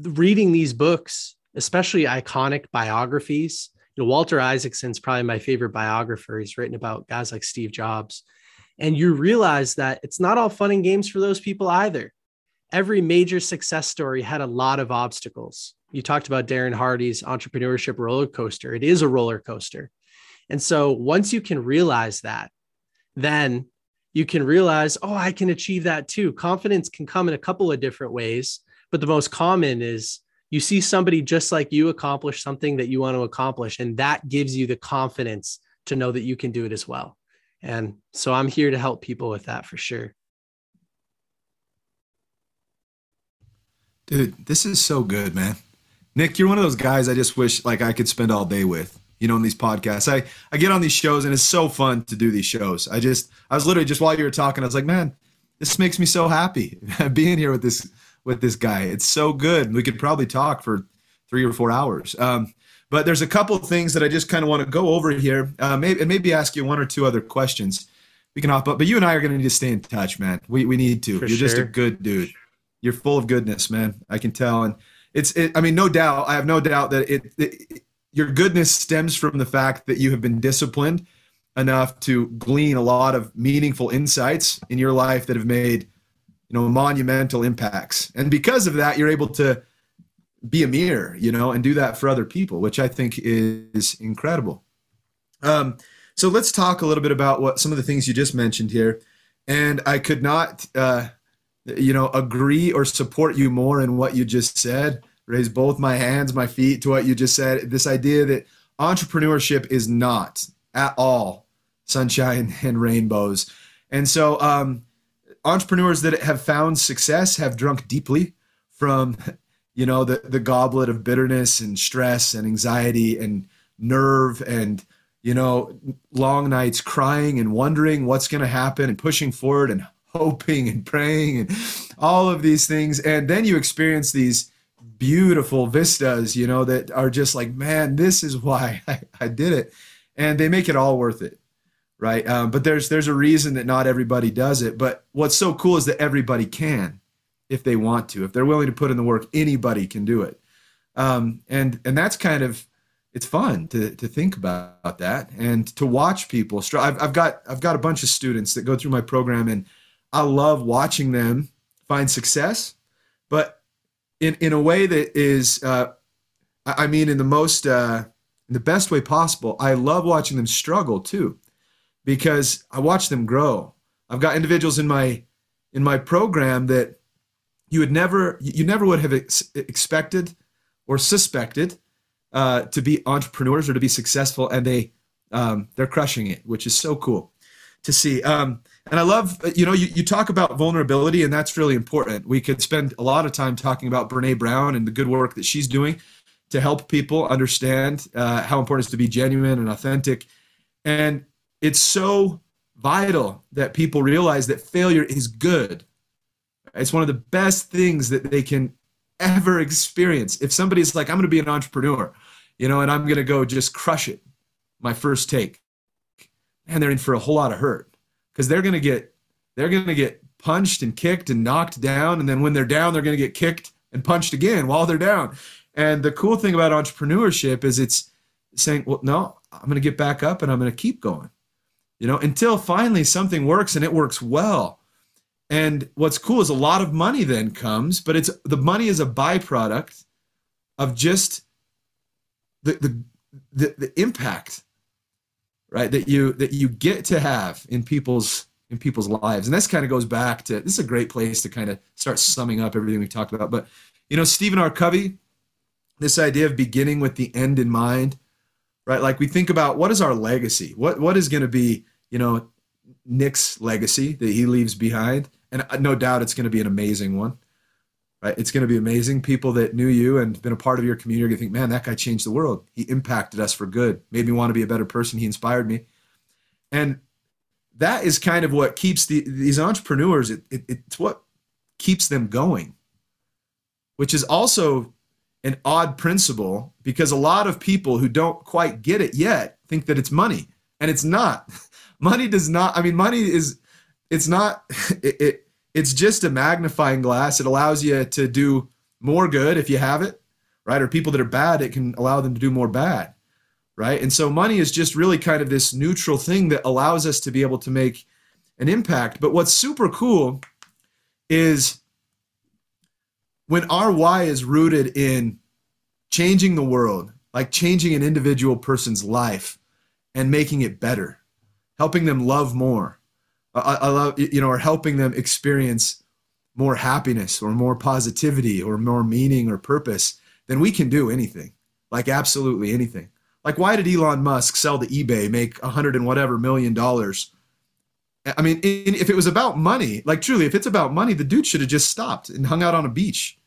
reading these books, especially iconic biographies, you know, Walter Isaacson's probably my favorite biographer. He's written about guys like Steve Jobs. And you realize that it's not all fun and games for those people either. Every major success story had a lot of obstacles. You talked about Darren Hardy's entrepreneurship roller coaster. It is a roller coaster. And so once you can realize that, then you can realize, oh, I can achieve that too. Confidence can come in a couple of different ways, but the most common is you see somebody just like you accomplish something that you want to accomplish and that gives you the confidence to know that you can do it as well. And so i'm here to help people with that for sure. Dude this is so good man. Nick you're one of those guys i just wish like i could spend all day with you know in these podcasts. I i get on these shows and it's so fun to do these shows. I just i was literally just while you were talking i was like man this makes me so happy being here with this with this guy. It's so good. We could probably talk for three or four hours. Um, but there's a couple of things that I just kind of want to go over here, uh, maybe, and maybe ask you one or two other questions. We can hop up, but you and I are going to need to stay in touch, man. We, we need to. For You're sure. just a good dude. You're full of goodness, man. I can tell. And it's, it, I mean, no doubt, I have no doubt that it, it your goodness stems from the fact that you have been disciplined enough to glean a lot of meaningful insights in your life that have made you know monumental impacts and because of that you're able to be a mirror you know and do that for other people which i think is incredible um, so let's talk a little bit about what some of the things you just mentioned here and i could not uh, you know, agree or support you more in what you just said. Raise both my hands, my feet to what you just said. This idea that entrepreneurship is not at all sunshine and rainbows. And so, um, entrepreneurs that have found success have drunk deeply from, you know, the, the goblet of bitterness and stress and anxiety and nerve and, you know, long nights crying and wondering what's going to happen and pushing forward and hoping and praying and all of these things. And then you experience these beautiful vistas, you know, that are just like, man, this is why I, I did it. And they make it all worth it. Right. Um, but there's there's a reason that not everybody does it. But what's so cool is that everybody can if they want to. If they're willing to put in the work, anybody can do it. Um, and and that's kind of it's fun to to think about that and to watch people. I've, I've got I've got a bunch of students that go through my program and I love watching them find success, but in in a way that is, uh, I mean, in the most uh, in the best way possible. I love watching them struggle too, because I watch them grow. I've got individuals in my in my program that you would never you never would have ex- expected or suspected uh, to be entrepreneurs or to be successful, and they um, they're crushing it, which is so cool to see. Um, and I love, you know, you, you talk about vulnerability, and that's really important. We could spend a lot of time talking about Brene Brown and the good work that she's doing to help people understand uh, how important it is to be genuine and authentic. And it's so vital that people realize that failure is good. It's one of the best things that they can ever experience. If somebody's like, I'm going to be an entrepreneur, you know, and I'm going to go just crush it, my first take, and they're in for a whole lot of hurt because they're going to get they're going to get punched and kicked and knocked down and then when they're down they're going to get kicked and punched again while they're down and the cool thing about entrepreneurship is it's saying well no i'm going to get back up and i'm going to keep going you know until finally something works and it works well. And what's cool is a lot of money then comes but it's the money is a byproduct of just the the the, the impact right that you that you get to have in people's in people's lives. And this kind of goes back to this is a great place to kind of start summing up everything we've talked about. But you know stephen r. Covey this idea of beginning with the end in mind right like we think about what is our legacy what what is going to be you know nick's legacy that he leaves behind and uh, no doubt it's going to be an amazing one right? It's going to be amazing. People that knew you and been a part of your community are think, man, that guy changed the world. He impacted us for good, made me want to be a better person. He inspired me. And that is kind of what keeps the, these entrepreneurs, it, it, it's what keeps them going, which is also an odd principle because a lot of people who don't quite get it yet think that it's money and it's not. money does not, I mean, money is, it's not, it, it it's just a magnifying glass. It allows you to do more good if you have it, right? Or people that are bad, it can allow them to do more bad, right? And so money is just really kind of this neutral thing that allows us to be able to make an impact. But what's super cool is when our why is rooted in changing the world, like changing an individual person's life and making it better, helping them love more, I, I love you know, or helping them experience more happiness or more positivity or more meaning or purpose, then we can do anything, like absolutely anything. Like, why did Elon Musk sell to eBay, make a hundred and whatever million dollars? I mean, if it was about money, like truly, if it's about money, the dude should have just stopped and hung out on a beach,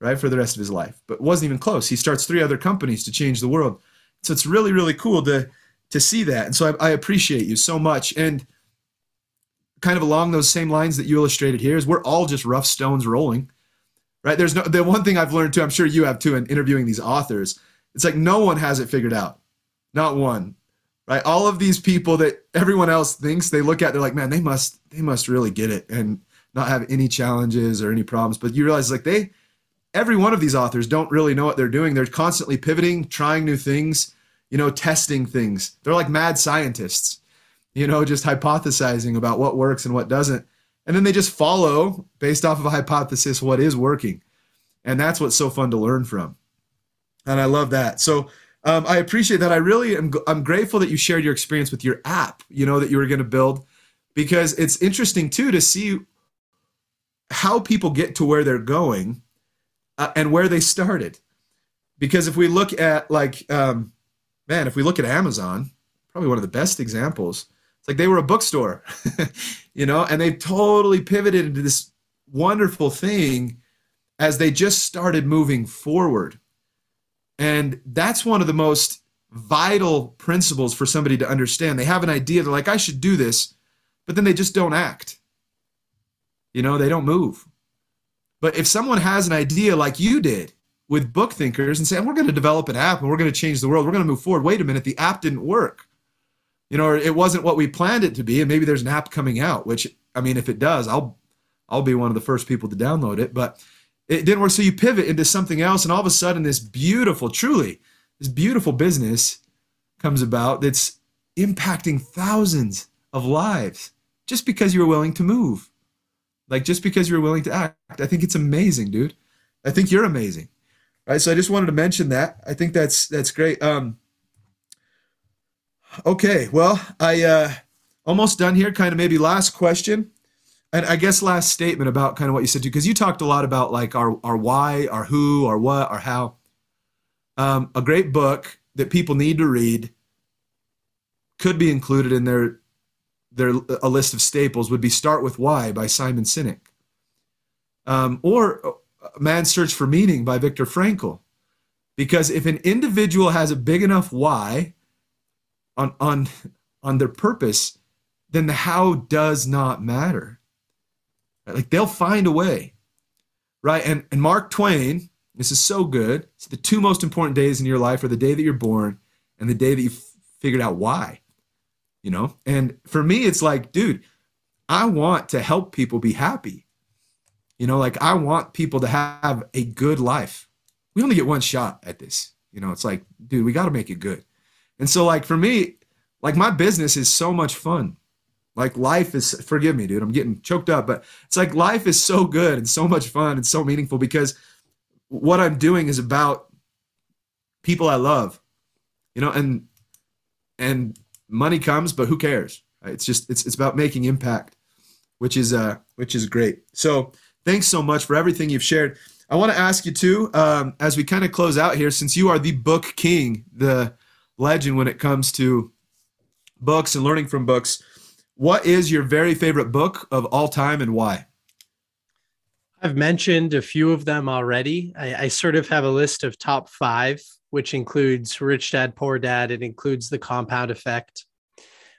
right, for the rest of his life. But wasn't even close. He starts three other companies to change the world. So it's really, really cool to to see that. And so I, I appreciate you so much. And kind of along those same lines that you illustrated here is we're all just rough stones rolling right there's no the one thing i've learned too i'm sure you have too in interviewing these authors it's like no one has it figured out not one right all of these people that everyone else thinks they look at they're like man they must they must really get it and not have any challenges or any problems but you realize like they every one of these authors don't really know what they're doing they're constantly pivoting trying new things you know testing things they're like mad scientists you know, just hypothesizing about what works and what doesn't. And then they just follow based off of a hypothesis what is working. And that's what's so fun to learn from. And I love that. So um, I appreciate that. I really am I'm grateful that you shared your experience with your app, you know, that you were going to build because it's interesting too to see how people get to where they're going uh, and where they started. Because if we look at like, um, man, if we look at Amazon, probably one of the best examples. It's like they were a bookstore, you know, and they totally pivoted into this wonderful thing as they just started moving forward. And that's one of the most vital principles for somebody to understand. They have an idea, they're like, I should do this, but then they just don't act. You know, they don't move. But if someone has an idea like you did with BookThinkers and say, we're going to develop an app and we're going to change the world, we're going to move forward. Wait a minute, the app didn't work. You know, it wasn't what we planned it to be, and maybe there's an app coming out, which I mean, if it does, I'll I'll be one of the first people to download it. But it didn't work. So you pivot into something else, and all of a sudden, this beautiful, truly, this beautiful business comes about that's impacting thousands of lives just because you were willing to move. Like just because you're willing to act. I think it's amazing, dude. I think you're amazing. Right. So I just wanted to mention that. I think that's that's great. Um okay, well, I uh almost done here. Kind of maybe last question. And I guess last statement about kind of what you said too, because you talked a lot about like our our why, our who, our what, our how. Um, a great book that people need to read could be included in their their a list of staples would be Start with Why by Simon Sinek. Um, or uh, Man's Search for Meaning by Viktor Frankl. Because if an individual has a big enough why on, on, on their purpose, then the how does not matter. Like they'll find a way. Right. And, and Mark Twain, this is so good. It's the two most important days in your life are the day that you're born and the day that you figured out why you know? And for me, it's like, dude, I want to help people be happy. You know, like I want people to have a good life. We only get one shot at this. You know, it's like, dude, we got to make it good. And so, like, for me, like my business is so much fun. Like, life is, forgive me, dude, I'm getting choked up, but it's like life is so good and so much fun and so meaningful because what I'm doing is about people I love, you know, and, and money comes, but who cares? It's just it's it's about making impact, which is uh which is great. So thanks so much for everything you've shared. I want to ask you too, um, as we kind of close out here, since you are the book king, the legend when it comes to books and learning from books, what is your very favorite book of all time and why? I've mentioned a few of them already. I, I, sort of have a list of top five which includes Rich Dad Poor Dad. It includes the Compound Effect.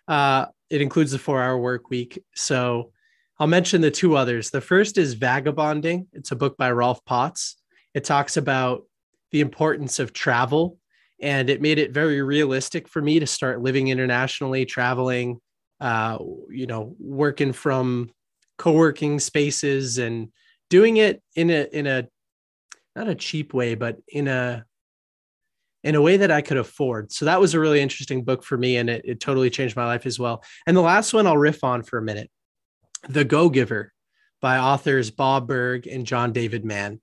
Uh, it includes the Four Hour Work Week. So I'll mention the two others. The first is Vagabonding. It's a book by Rolf Potts. It talks about the importance of travel, and it made it very realistic for me to start living internationally, traveling, uh, you know, working from co-working spaces and doing it in a in a not a cheap way, but in a in a way that I could afford. So that was a really interesting book for me, and it, it totally changed my life as well. And the last one I'll riff on for a minute The Go Giver by authors Bob Burg and John David Mann.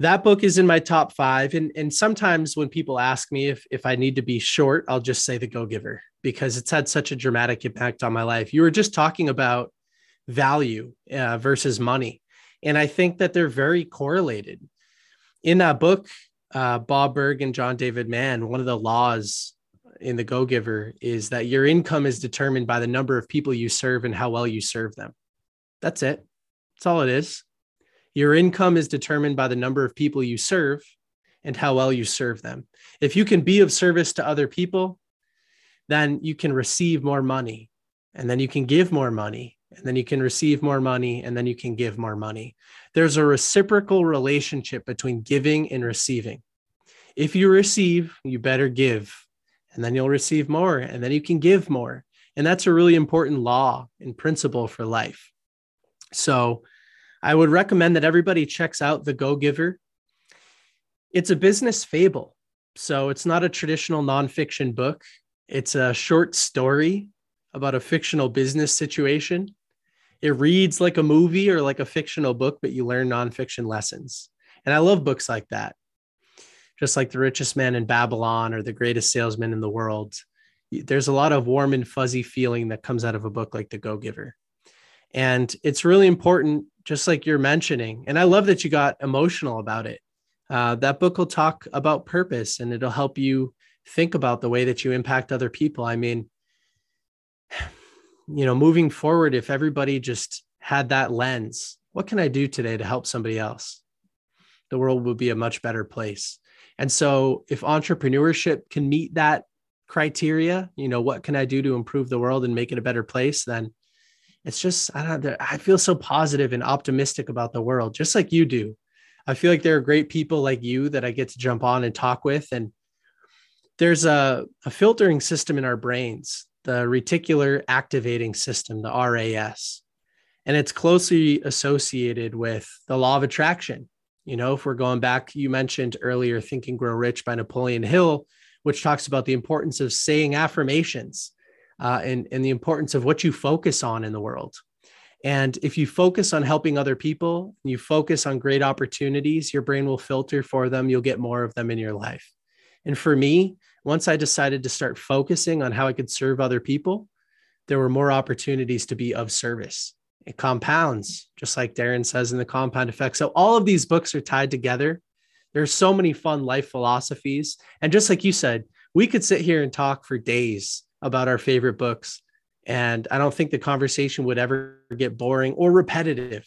That book is in my top five. And, and sometimes when people ask me if, if I need to be short, I'll just say The Go Giver because it's had such a dramatic impact on my life. You were just talking about value uh, versus money. And I think that they're very correlated. In that book, uh, Bob Burg and John David Mann, one of the laws in the Go Giver is that your income is determined by the number of people you serve and how well you serve them. That's it. That's all it is. Your income is determined by the number of people you serve and how well you serve them. If you can be of service to other people, then you can receive more money and then you can give more money and then you can receive more money and then you can give more money. There's a reciprocal relationship between giving and receiving. If you receive, you better give, and then you'll receive more, and then you can give more. And that's a really important law and principle for life. So I would recommend that everybody checks out The Go Giver. It's a business fable. So it's not a traditional nonfiction book, it's a short story about a fictional business situation it reads like a movie or like a fictional book, but you learn nonfiction lessons. And I love books like that. Just like The Richest Man in Babylon or The Greatest Salesman in the World. There's a lot of warm and fuzzy feeling that comes out of a book like The Go Giver. And it's really important, just like you're mentioning. And I love that you got emotional about it. Uh, that book will talk about purpose and it'll help you think about the way that you impact other people. I mean, you know, moving forward, if everybody just had that lens, what can I do today to help somebody else? The world would be a much better place. And so, if entrepreneurship can meet that criteria, you know, what can I do to improve the world and make it a better place? Then it's just, I don't know, I feel so positive and optimistic about the world, just like you do. I feel like there are great people like you that I get to jump on and talk with. And there's a, a filtering system in our brains, the reticular activating system, the RAS, and it's closely associated with the law of attraction. You know, if we're going back, you mentioned earlier Think and Grow Rich by Napoleon Hill, which talks about the importance of saying affirmations uh, and, and the importance of what you focus on in the world. And if you focus on helping other people, you focus on great opportunities, your brain will filter for them. You'll get more of them in your life. And for me, once I decided to start focusing on how I could serve other people, there were more opportunities to be of service it compounds, just like Darren says in the compound effect. So all of these books are tied together. There's so many fun life philosophies. And just like you said, we could sit here and talk for days about our favorite books. And I don't think the conversation would ever get boring or repetitive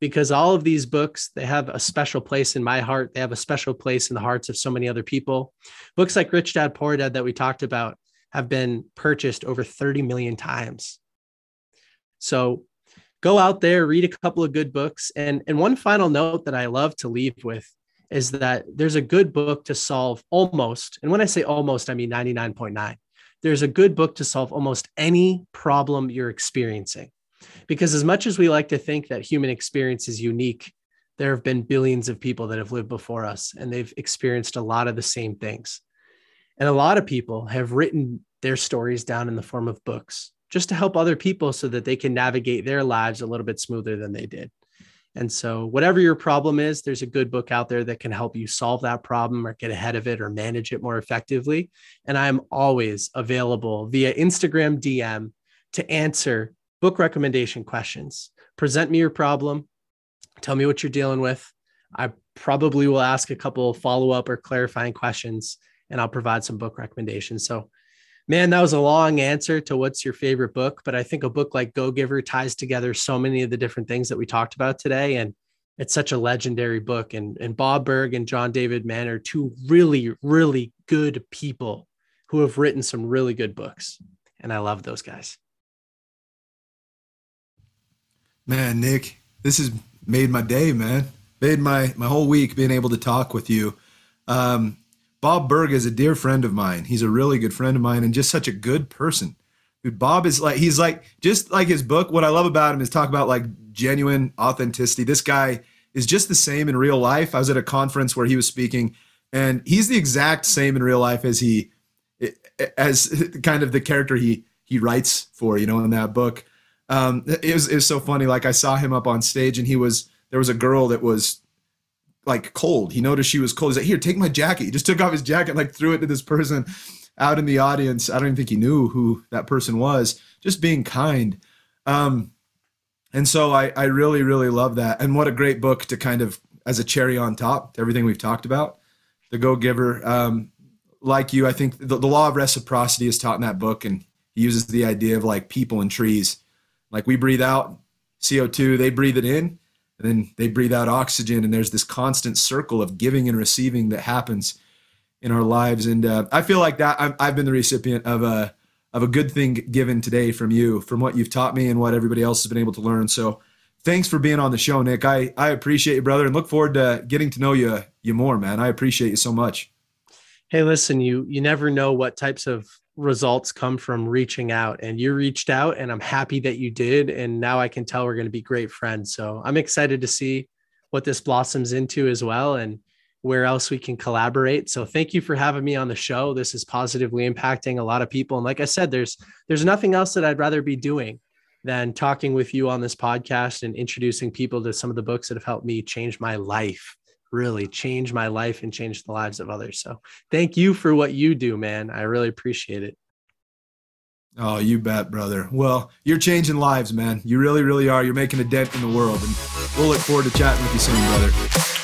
because all of these books they have a special place in my heart they have a special place in the hearts of so many other people books like rich dad poor dad that we talked about have been purchased over 30 million times so go out there, read a couple of good books. And, and one final note that I love to leave with is that there's a good book to solve almost, and when I say almost, I mean 99.9. There's a good book to solve almost any problem you're experiencing. Because as much as we like to think that human experience is unique, there have been billions of people that have lived before us and they've experienced a lot of the same things. And a lot of people have written their stories down in the form of books just to help other people so that they can navigate their lives a little bit smoother than they did. And so, whatever your problem is, there's a good book out there that can help you solve that problem or get ahead of it or manage it more effectively. And I'm always available via Instagram DM to answer book recommendation questions. Present me your problem, tell me what you're dealing with. I probably will ask a couple follow up or clarifying questions, and I'll provide some book recommendations. So, Man, that was a long answer to what's your favorite book, but I think a book like Go Giver ties together so many of the different things that we talked about today. And it's such a legendary book. And, and Bob Burg and John David Mann are two really, really good people who have written some really good books. And I love those guys. Man, Nick, this has made my day, man. Made my my whole week being able to talk with you. Um, Bob Burg is a dear friend of mine. He's a really good friend of mine and just such a good person. Dude, Bob is like he's like just like his book. What I love about him is talk about like genuine authenticity. This guy is just the same in real life. I was at a conference where he was speaking, and he's the exact same in real life as he as kind of the character he he writes for. You know, in that book. Um, it was it was so funny. Like I saw him up on stage, and he was there was a girl that was like cold. He noticed she was cold. He's like, "Here, take my jacket." He just took off his jacket, and, like threw it to this person out in the audience. I don't even think he knew who that person was. Just being kind. Um, and so I, I really, really love that. And what a great book to kind of as a cherry on top to everything we've talked about. The Go Giver. Um, like you, I think the, the law of reciprocity is taught in that book, and he uses the idea of like people and trees. Like we breathe out CO2, they breathe it in and then they breathe out oxygen and there's this constant circle of giving and receiving that happens in our lives. And uh, i feel like that I've, I've, been the recipient of a of a good thing given today from you from what you've taught me and what everybody else has been able to learn. So thanks for being on the show nick. I i appreciate you brother and look forward to getting to know you you more man. I appreciate you so much. Hey listen you you never know what types of results come from reaching out and you reached out and I'm happy that you did and now I can tell we're going to be great friends. So I'm excited to see what this blossoms into as well and where else we can collaborate. So thank you for having me on the show. This is positively impacting a lot of people and like I said there's there's nothing else that I'd rather be doing than talking with you on this podcast and introducing people to some of the books that have helped me change my life really change my life and change the lives of others. So thank you for what you do, man. I really appreciate it. Oh, you bet, brother. Well, you're changing lives, man. You really, really are. You're making a dent in the world. And we'll look forward to chatting with you soon, brother.